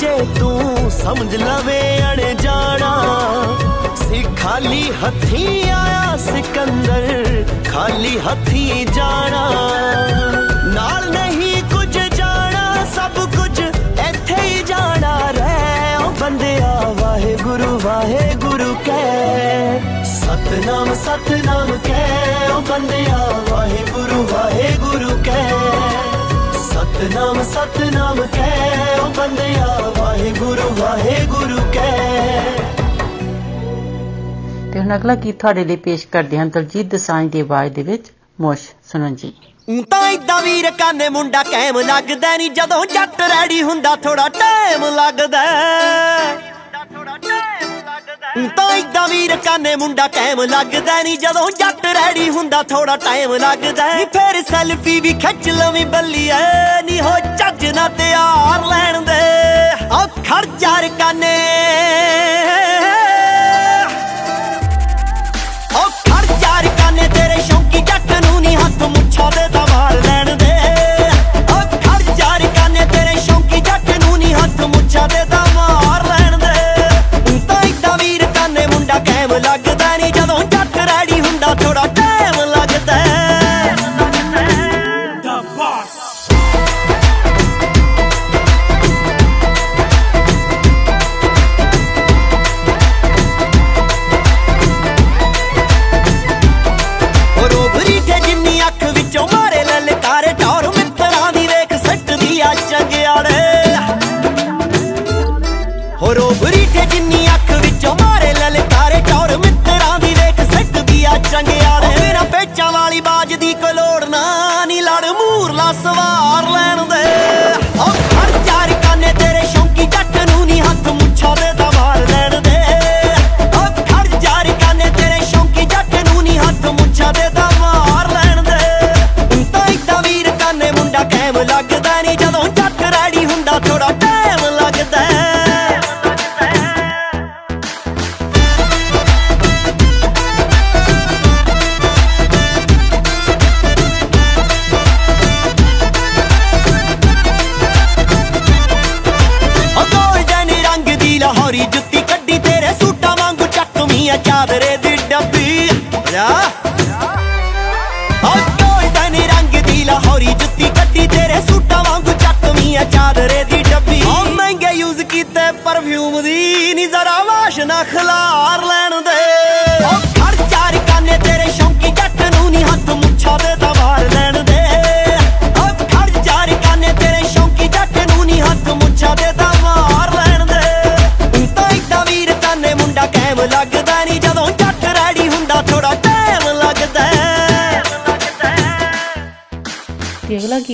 ਜੇ ਤੂੰ ਸਮਝ ਲਵੇ ਅਣ ਜਾਣਾ ਸੀ ਖਾਲੀ ਹੱਥੀ ਆਇਆ ਸਿਕੰਦਰ ਖਾਲੀ ਹੱਥੀ ਜਾਣਾ ਨਾਲ ਨਹੀਂ ਕੁਝ ਜਾਣਾ ਸਭ ਕੁਝ ਇੱਥੇ ਹੀ ਜਾਣਾ ਰਹਿ ਉਹ ਬੰਦਿਆ ਵਾਹਿਗੁਰੂ ਵਾਹਿਗੁਰੂ ਕਹਿ ਸਤਨਾਮ ਸਤਨਾਮ ਕਹਿ ਉਹ ਬੰਦਿਆ ਵਾਹਿਗੁਰੂ ਵਾਹਿਗੁਰੂ ਕਹਿ ਸਤਨਾਮ ਸਤਨਾਮ ਕਹਿ ਉਹ ਬੰਦਿਆ ਵਾਹਿਗੁਰੂ ਵਾਹਿਗੁਰੂ ਕਹਿ। ਤੇ ਹੁਣ ਅਗਲਾ ਗੀਤ ਤੁਹਾਡੇ ਲਈ ਪੇਸ਼ ਕਰਦੇ ਹਾਂ ਦਲਜੀਤ ਦਸਾਂਝ ਦੀ ਆਵਾਜ਼ ਦੇ ਵਿੱਚ ਮੋਸ਼ ਸੁਣਨ ਜੀ। ਊਂ ਤਾਂ ਇਦਾਂ ਵੀਰ ਕਾਨੇ ਮੁੰਡਾ ਕੈਮ ਲੱਗਦਾ ਨਹੀਂ ਜਦੋਂ ਜੱਟ ਰੈਡੀ ਹੁੰਦਾ ਥੋੜਾ ਟਾਈਮ ਲੱਗਦਾ। ਤਾਂ ਇਦਾਂ ਵੀਰ ਕਾਨੇ ਮੁੰਡਾ ਕੈਮ ਲੱਗਦਾ ਨਹੀਂ ਜਦੋਂ ਜੱਟ ਰੈਡੀ ਹੁੰਦਾ ਥੋੜਾ ਟਾਈਮ ਲੱਗਦਾ ਨੀ। ਫੇਰ ਸੈਲਫੀ ਵੀ ਖਿੱਚ ਲਵੀਂ ਬੱਲੀਏ ਨੀ ਹੋ ਚੱਜ ਨਾ ਤਿਆਰ ਲੈਣ ਦੇ। ਆ ਖੜ ਚਾਰ ਕਾਨੇ। ਉਹ ਖੜ ਚਾਰ ਕਾਨੇ, ਤੇਰੇ ਸ਼ੌਂਕੀ ਜੱਟ ਨੂੰ ਨਹੀਂ ਹੱਥ ਮੁੱਛਾਂ ਦੇ ਦਵਾਰ ਲੈਣ ਦੇ। ਉਹ ਖੜ ਚਾਰ ਕਾਨੇ, ਤੇਰੇ ਸ਼ੌਂਕੀ ਜੱਟ ਨੂੰ ਨਹੀਂ ਹੱਥ ਮੁੱਛਾਂ ਦੇ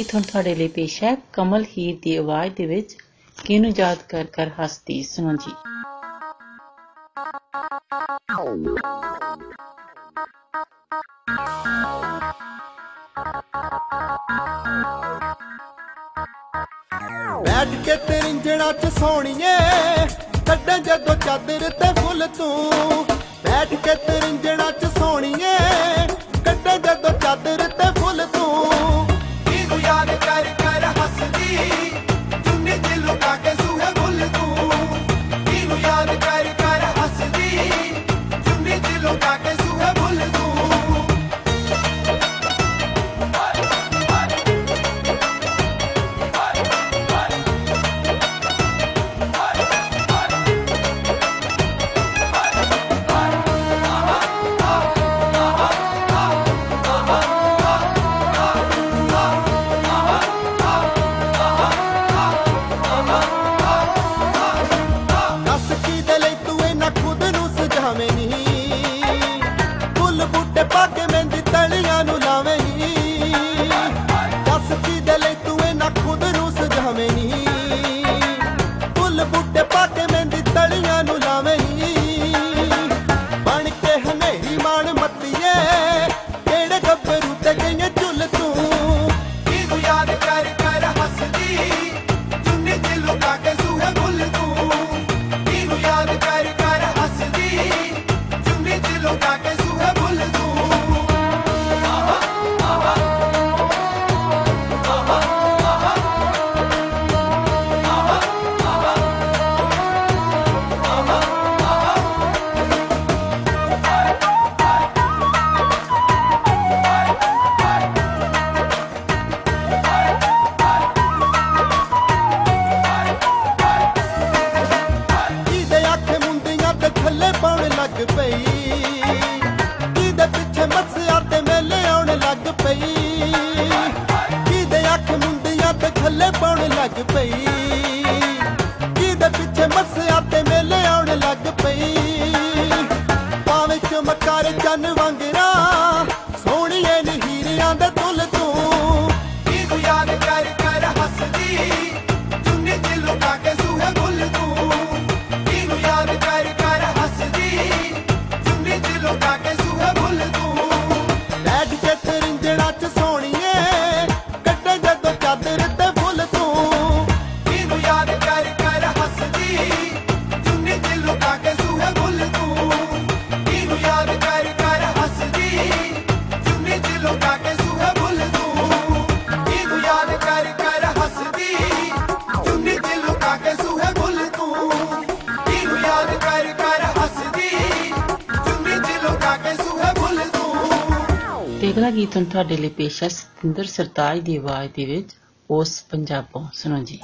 ਗੀਤ ਹੁਣ ਤੁਹਾਡੇ ਲਈ ਪੇਸ਼ ਹੈ। ਕਮਲ ਹੀਰ ਦੀ ਆਵਾਜ਼ ਦੇ ਵਿੱਚ ਕਿਨੂੰ ਯਾਦ ਕਰ ਕਰ ਹੱਸਦੀ ਸੁਣੋ ਜੀ। ਬੈਠ ਕੇ ਤੇਰਿੰਜਣਾ ਚ ਸੋਣੀਏ ਕੱਢਾਂ ਜਦੋਂ ਚਾਦਰ ਤੇ ਫੁੱਲ ਤੂੰ। ਬੈਠ ਕੇ ਤੇਰਿੰਜਣਾ ਚ ਸੋਣੀਏ ਕੱਢਾਂ ਜਦੋਂ ਚਾਦਰ ਤੇ ਫੁੱਲ ਤੂੰ। याद कर कर हंसती। ਹੁਣ ਤੁਹਾਡੇ ਲਈ ਪੇਸ਼ ਹੈ ਸਤਿੰਦਰ ਸਰਤਾਜ ਦੀ ਆਵਾਜ਼ ਦੇ ਵਿੱਚ ਉਸ ਪੰਜਾਬੋਂ। ਸੁਣੋ ਜੀ।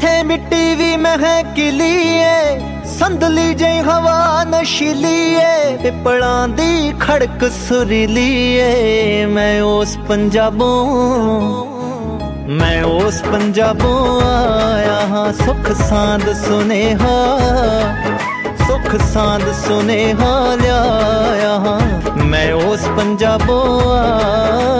ਜਿੱਥੇ ਮਿੱਟੀ ਵੀ ਮਹਿਕਲੀ ਏ ਸੰਦਲੀ ਜੇ ਹਵਾ ਨਸ਼ੀਲੀ ਏ ਪਿਪਲਾਂ ਦੀ ਖੜਕ ਸੁਰੀਲੀ ਏ ਮੈਂ ਉਸ ਪੰਜਾਬੋਂ, ਮੈਂ ਉਸ ਪੰਜਾਬੋਂ ਆਇਆ ਹਾਂ, ਸੁਖ ਸਾਂਦ ਸੁਨੇਹਾ, ਸੁਖ ਸਾਂਦ ਸੁਨੇਹਾ ਲਿਆਇਆ ਹਾਂ। ਮੈਂ ਉਸ ਪੰਜਾਬੋਂ ਆਇਆ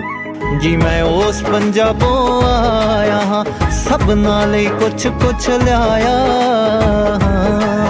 जी मैं उस पंजाबों आया हाँ सब नाले कुछ कुछ लाया हाँ।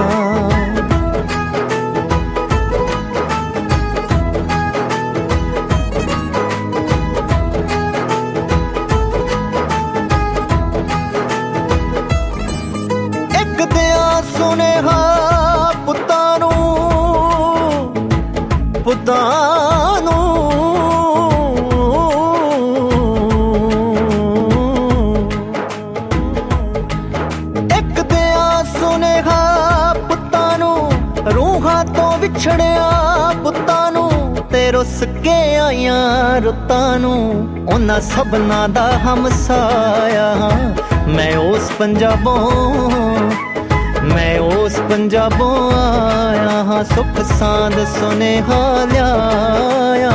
ਉਹਨਾਂ ਸਭਨਾਂ ਦਾ ਹਮਸਾਇਆ ਹਾਂ। ਮੈਂ ਉਸ ਪੰਜਾਬੋਂ ਮੈਂ ਉਸ ਪੰਜਾਬੋਂ ਆਇਆ ਹਾਂ ਸੁਖ ਸਾਂਦ ਸੁਨੇਹਾ ਲਿਆਇਆ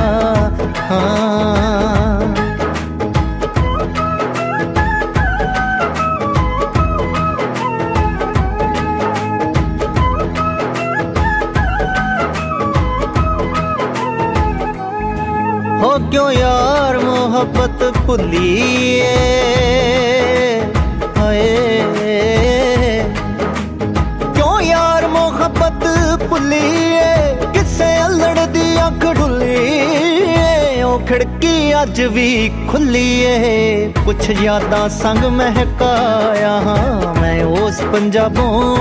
ਹਾਂ ਹੋ ਕਿਉਂ ਯਾਰ ਮੁਹੱਬਤ ਭੁੱਲੀਏ। ਹਾਏ। ਕਿਉਂ ਯਾਰ ਮੁਹੱਬਤ ਭੁੱਲੀਏ? ਕਿਸੇ ਅਲੜ ਦੀ ਅੱਖ ਢੁੱਲੀਏ। ਉਹ ਖਿੜਕੀ ਅੱਜ ਵੀ ਖੁੱਲੀ ਏ ਕੁਛ ਯਾਦਾਂ ਸੰਗ ਮਹਿਕਾਇਆ ਹਾਂ ਮੈਂ ਉਸ ਪੰਜਾਬੋਂ।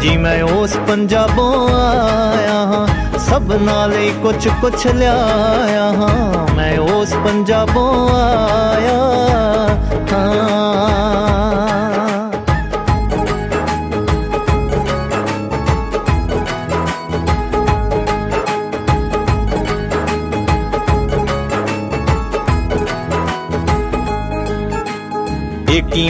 ਜੀ ਮੈਂ ਉਸ ਪੰਜਾਬੋਂ ਆਇਆ ਹਾਂ। ਸਭ ਨਾਲੇ ਕੁਛ ਕੁਛ ਲਿਆਇਆ ਹਾਂ ਮੈਂ ਉਸ ਪੰਜਾਬੋਂ ਆਇਆ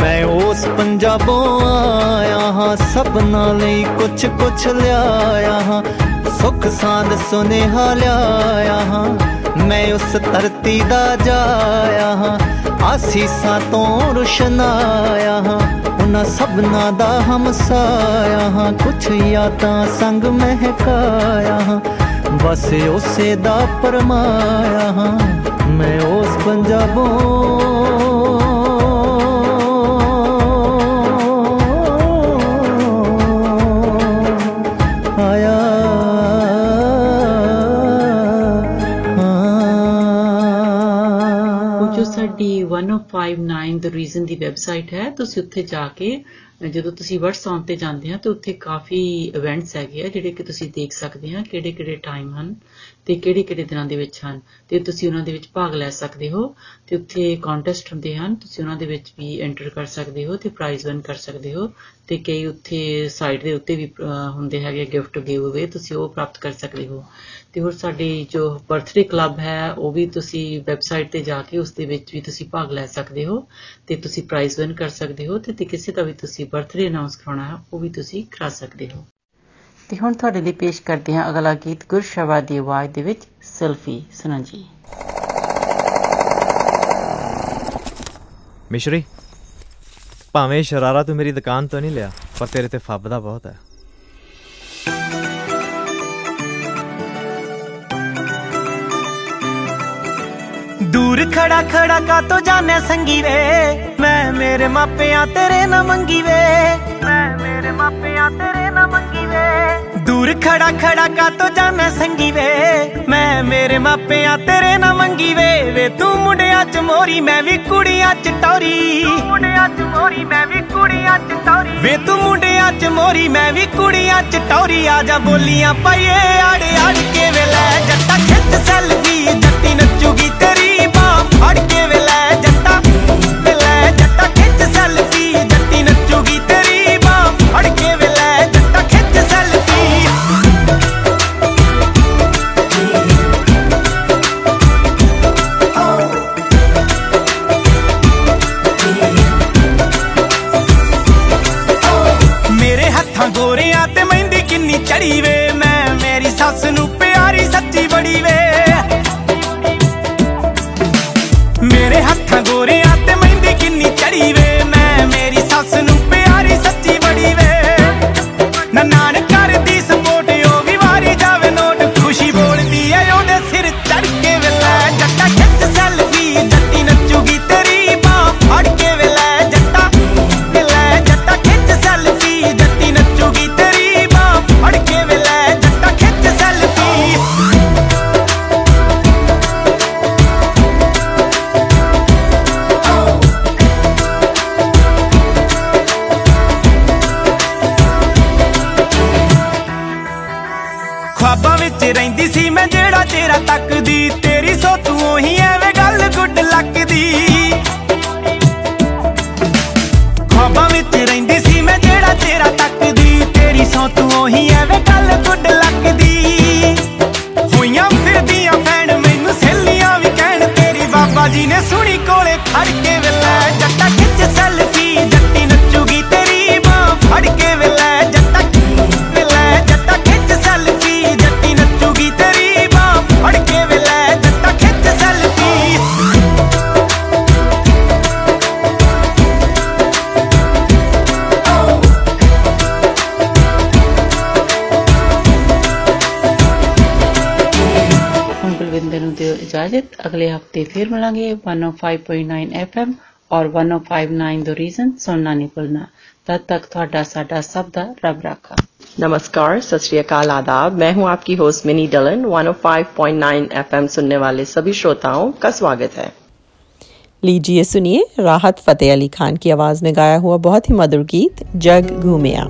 ਮੈਂ ਉਸ ਪੰਜਾਬੋਂ ਆਇਆ ਹਾਂ, ਸਭਨਾ ਲਈ ਕੁਛ ਕੁਛ ਲਿਆਇਆ ਹਾਂ। ਸੁਖ ਸਾਂਦ ਸੁਨੇਹਾ ਲਿਆਇਆ ਹਾਂ, ਮੈਂ ਉਸ ਧਰਤੀ ਦਾ ਜਾਇਆ ਹਾਂ। ਆਸੀਸਾਂ ਤੋਂ ਰੁਸ਼ਨਾਇਆ ਹਾਂ, ਉਹਨਾਂ ਸਭਨਾ ਦਾ ਹਮਸਾਇਆ ਹਾਂ। ਕੁਛ ਯਾਦਾਂ ਸੰਗ ਮਹਿਕਾਇਆ ਹਾਂ, ਬਸ ਉਸੇ ਦਾ ਪਰਮਾਇਆ ਹਾਂ। ਮੈਂ ਉਸ ਪੰਜਾਬੋਂ 1059 ਦ ਰੀਜ਼ਨ ਦੀ ਵੈਬਸਾਈਟ ਹੈ, ਤੁਸੀਂ ਉੱਥੇ ਜਾ ਕੇ, ਜਦੋਂ ਤੁਸੀਂ WhatsApp ਤੇ ਜਾਂਦੇ ਆ, ਤਾਂ ਉੱਥੇ ਕਾਫੀ ਇਵੈਂਟਸ ਹੈਗੇ ਆ ਜਿਹੜੇ ਕਿ ਤੁਸੀਂ ਦੇਖ ਸਕਦੇ ਆ ਕਿਹੜੇ ਕਿਹੜੇ ਟਾਈਮ ਹਨ ਤੇ ਕਿਹੜੇ ਕਿਹੜੇ ਦਿਨਾਂ ਦੇ ਵਿੱਚ ਹਨ? ਤੇ ਤੁਸੀਂ ਉਹਨਾਂ ਦੇ ਵਿੱਚ ਭਾਗ ਲੈ ਸਕਦੇ ਹੋ ਤੇ ਉੱਥੇ ਕੰਟੈਸਟ ਹੁੰਦੇ ਹਨ। ਤੁਸੀਂ ਉਹਨਾਂ ਦੇ ਵਿੱਚ ਵੀ ਐਂਟਰ ਕਰ ਸਕਦੇ ਹੋ ਤੇ ਪ੍ਰਾਈਜ਼ ਵਿਨ ਕਰ ਸਕਦੇ ਹੋ ਤੇ ਕਈ ਉੱਥੇ ਸਾਈਟ ਦੇ ਉੱਤੇ ਵੀ ਹੁੰਦੇ ਹੈਗੇ ਗਿਫਟ ਗਿਵ ਅਵੇ ਤੁਸੀਂ ਉਹ ਪ੍ਰਾਪਤ ਕਰ ਸਕਦੇ ਹੋ। ਤੇ ਹੋਰ ਸਾਡੀ ਜੋ ਬਰਥਡੇ ਕਲੱਬ ਹੈ, ਉਹ ਵੀ ਤੁਸੀਂ ਵੈਬਸਾਈਟ ਤੇ ਜਾ ਕੇ ਉਸ ਦੇ ਵਿੱਚ ਵੀ ਤੁਸੀਂ ਭਾਗ ਲੈ ਸਕਦੇ ਹੋ ਤੇ ਤੁਸੀਂ ਪ੍ਰਾਈਜ਼ ਵਿਨ ਕਰ ਸਕਦੇ ਹੋ ਤੇ ਕਿਸੇ ਦਾ ਵੀ ਤੁਸੀਂ ਬਰਥਡੇ ਅਨਾਉਂਸ ਕਰਾਉਣਾ ਹੈ, ਉਹ ਵੀ ਤੁਸੀਂ ਕਰਾ ਸਕਦੇ ਹੋ। ਤੇ ਹੁਣ ਤੁਹਾਡੇ ਲਈ ਪੇਸ਼ ਕਰਦੇ ਹਾਂ ਅਗਲਾ ਗੀਤ ਗੁਰਸ਼ਵਾ ਦੀ ਆਵਾਜ਼ ਦੇ ਵਿੱਚ ਸੈਲਫੀ ਸੁਣਾ ਜੀ। ਮਿਸ਼ਰੀ ਭਾਵੇਂ ਸ਼ਰਾਰਾ ਤੂੰ ਮੇਰੀ ਦੁਕਾਨ ਤੋਂ ਨਹੀਂ ਲਿਆ ਪਰ ਤੇਰੇ ਤੇ ਫੱਬਦਾ ਬਹੁਤ ਹੈ। ਦੂਰ ਖੜਾ ਖੜਾ ਕਾ ਤੋ ਜਾਣੇ ਸੰਗੀ ਵੇ ਮੈਂ ਮੇਰੇ ਮਾਪਿਆਂ ਤੇਰੇ ਨਾ ਮੰਗੀ ਵੇ ਮੈਂ ਮੇਰੇ ਮਾਪਿਆਂ ਤੇਰੇ ਨਾ ਮੰਗੀ ਵੇ ਦੂਰ ਖੜਾ ਖੜਾ ਕਾ ਤੋ ਜਾਣੇ ਸੰਗੀ ਵੇ ਮੈਂ ਮੇਰੇ ਮਾਪਿਆਂ ਤੇਰੇ ਨਾ ਮੰਗੀ ਵੇ ਵੇ ਤੂੰ ਮੁੰਡਿਆਂ ਚ ਮੋਰੀ ਮੈਂ ਵੀ ਕੁੜੀਆਂ ਚ ਟੌਰੀ। ਤੂੰ ਮੁੰਡਿਆਂ ਚ ਮੋਰੀ ਮੈਂ ਵੀ ਕੁੜੀਆਂ ਚ ਟੌਰੀ। ਵੇ ਤੂੰ ਮੁੰਡਿਆਂ ਚ ਮੋਰੀ ਮੈਂ ਵੀ ਕੁੜੀਆਂ ਚ ਟੌਰੀ। ਆ ਜਾ ਬੋਲੀਆਂ ਪਈਏ ਆੜ ਆੜ ਕੇ ਵੇ ਲੈ ਜੱਟਾ। ਖਿੱਚ ਸੈਲਫੀ ਜੱਟੀ ਨੱਚੂਗੀ ਤੇਰੀ ਫੜ ਕੇ ਵੇ ਲੈ ਜੱਟਾ। ਲੈ ਜੱਟਾ ਖਿੱਚ ਸੈਲਫੀ। ਕਿੰਨੀ ਚੜੀ ਵੇ ਮੈਂ ਮੇਰੀ ਸੱਸ ਨੂੰ ਪਿਆਰੀ ਸੱਚੀ ਬੜੀ ਵੇ। ਹੁਣ ਬਲਵਿੰਦਰ ਨੂੰ ਦਿਓ ਇਜਾਜ਼ਤ ਅਗਲੇ ਹਫਤੇ ਫਿਰ ਮਿਲਾਂਗੇ 105.9 FM ਔਰ 1059 ਦ ਰੀਜ਼ਨ ਸੁਣਨਾ ਨਹੀਂ ਭੁੱਲਣਾ तब तक ਤੁਹਾਡਾ ਸਾਡਾ ਸਭ ਦਾ ਰੱਬ ਰਾਖਾ नमस्कार सत श्री अकाल आदाब मैं हूं आपकी होस्ट मिनी डलन 105.9 एफएम सुनने वाले सभी श्रोताओं का स्वागत है लीजिए सुनिए राहत फतेह अली खान की आवाज में गाया हुआ बहुत ही मधुर गीत जग घूमिया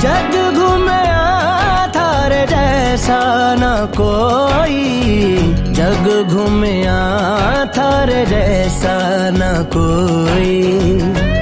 जग घूमे थारे जैसा न कोई। जग घूमे थारे जैसा न कोई।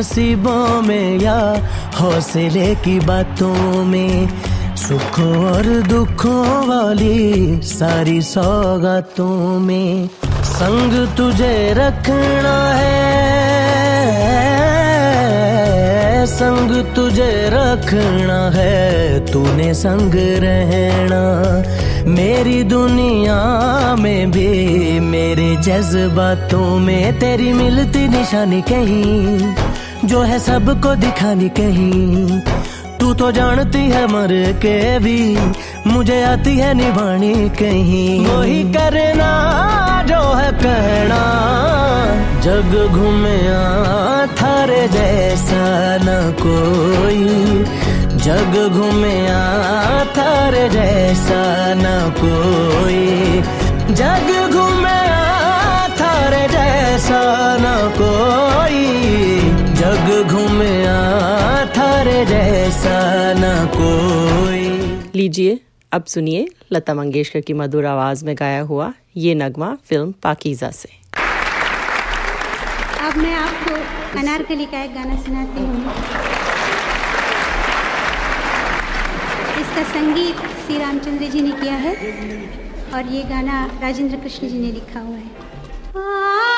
नसीबों में या हौसले की बातों में। सुखों और दुखों वाली सारी सौगातों में। संग तुझे रखना है, संग तुझे रखना है, तूने संग रहना। मेरी दुनिया में भी, मेरे जज्बातों में तेरी मिलती निशानी कहीं। जो है सबको दिखानी कहीं। तू तो जानती है मर के भी, मुझे आती है निभानी कहीं। वही करना जो है कहना, जग घूमे थारे जैसा न कोई। जग घूमे थार जैसा न कोई। जग घूमे थार जैसा न कोई। जैसा न कोई। लीजिए अब सुनिए लता मंगेशकर की मधुर आवाज़ में गाया हुआ ये नगमा फ़िल्म पाकिजा से। अब मैं आपको अनारकली का एक गाना सुनाती हूँ। इसका संगीत श्री रामचंद्र जी ने किया है और ये गाना राजेंद्र कृष्ण जी ने लिखा हुआ है।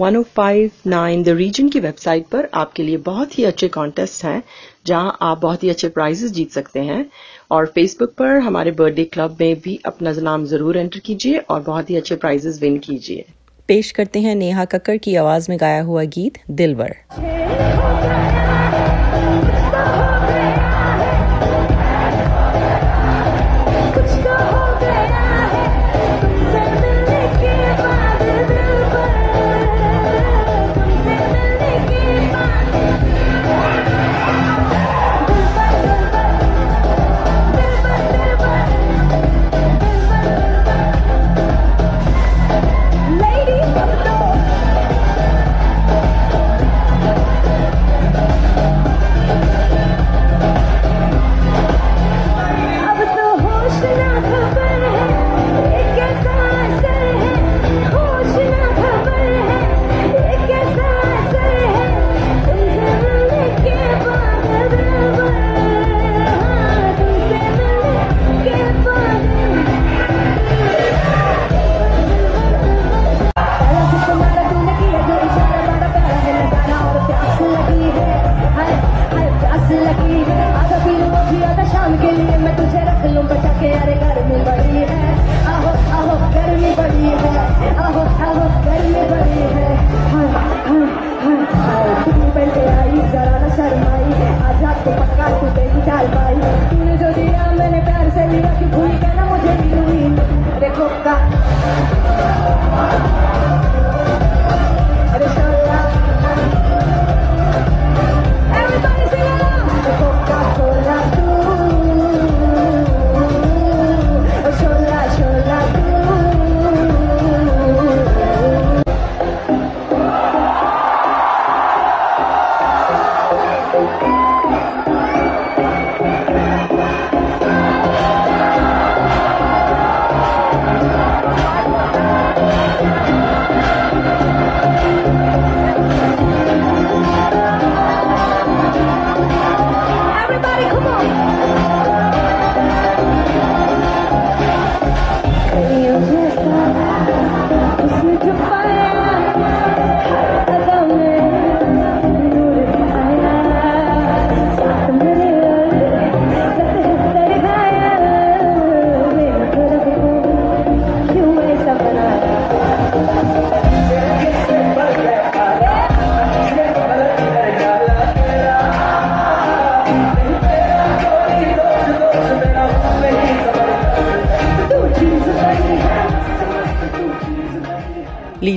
1059 द रीजन की वेबसाइट पर आपके लिए बहुत ही अच्छे कॉन्टेस्ट हैं जहाँ आप बहुत ही अच्छे प्राइजेस जीत सकते हैं। और फेसबुक पर हमारे बर्थडे क्लब में भी अपना नाम ज़रूर एंटर कीजिए और बहुत ही अच्छे प्राइजेस विन कीजिए। पेश करते हैं नेहा कक्कर की आवाज़ में गाया हुआ गीत दिलवर।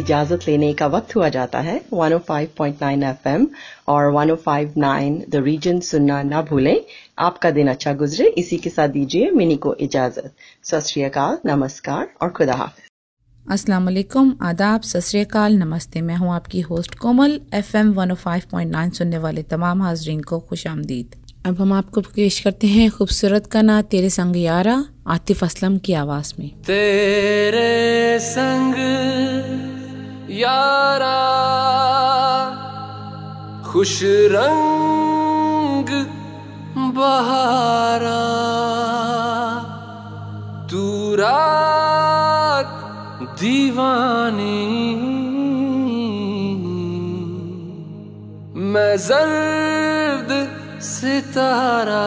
इजाज़त लेने का वक्त हुआ जाता है। 105.9 एफएम और 105.9 द रीजन सुनना ना भूलें। आपका दिन अच्छा गुजरे। इसी के साथ दीजिए मिनी को इजाज़त। सत नमस्कार और खुदा हाफिज। अस्सलाम वालेकुम। आदाब। सत नमस्ते। मैं हूँ आपकी होस्ट कोमल। एफएम 105.9 सुनने वाले तमाम हाजरीन को खुश आमदीद। अब हम आपको पेश करते हैं खूबसूरत का ना तेरे संग यारा आतिफ असलम की आवाज़ में। तेरे संग यारा खुश रंग बहारा तू रात दीवानी मैं जर्द सितारा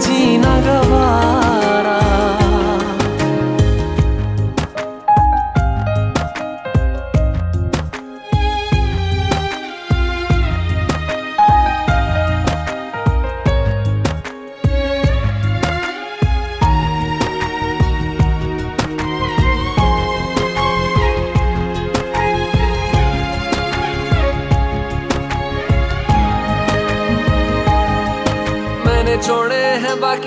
जीना गवारा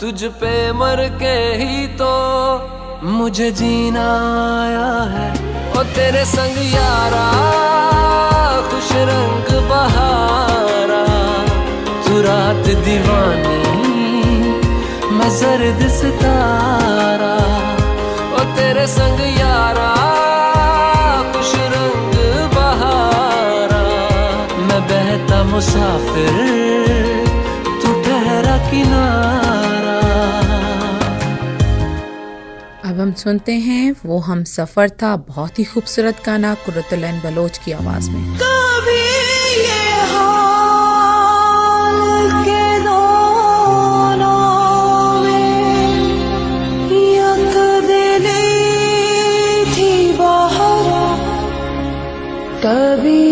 तुझ पे मर के ही तो मुझे जीना आया है। ओ तेरे संग यारा, खुश रंग बहारा। तू रात दीवानी, मैं जर्द सितारा। ओ तेरे संग यारा, खुश रंग बहारा। मैं बहता मुसाफिर, तू ठहरा किनारा। हम सुनते हैं, वो हम सफ़र था बहुत ही खूबसूरत गाना कुरतुलैन बलोच की आवाज़ में। कभी ये कभी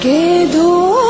quedó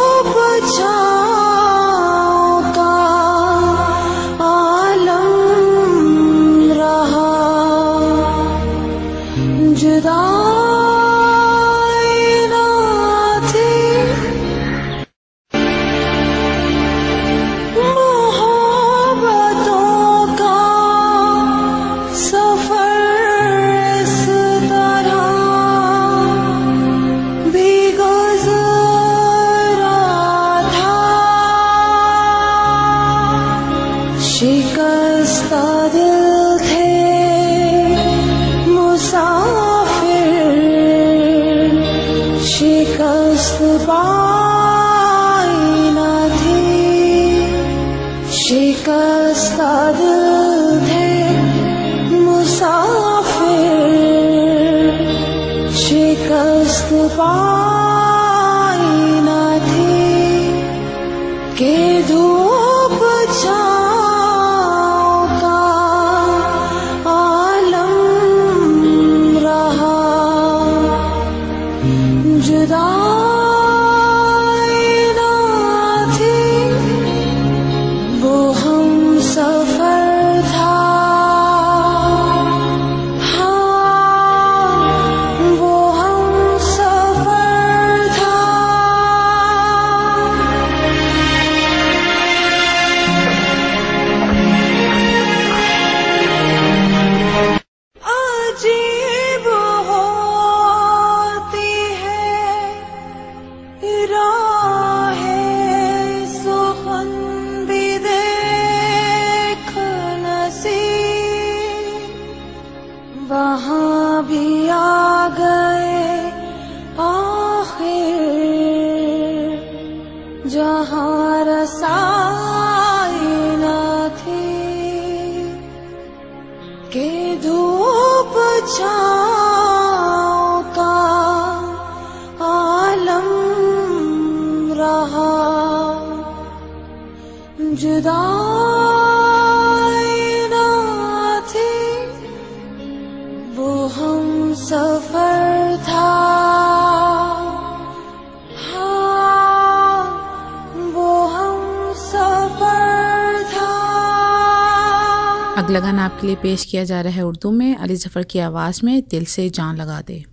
लिए पेश किया जा रहा है उर्दू में। अली ज़फ़र की आवाज़ में दिल से जान लगा दे।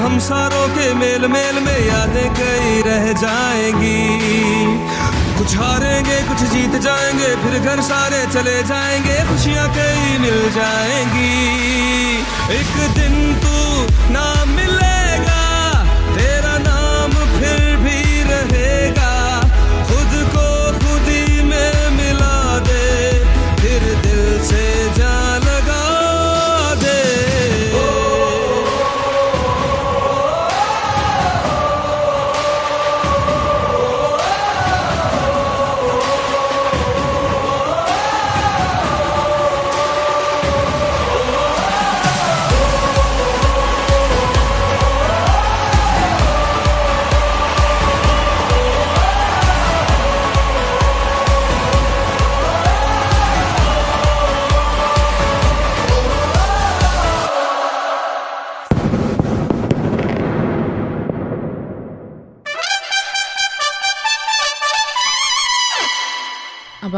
हम सारों के मेल मेल में यादें कई रह जाएँगी। कुछ हारेंगे, कुछ जीत जाएँगे, फिर घर सारे चले जाएँगे, खुशियाँ कई मिल जाएँगी। एक दिन तू ना मिलेगा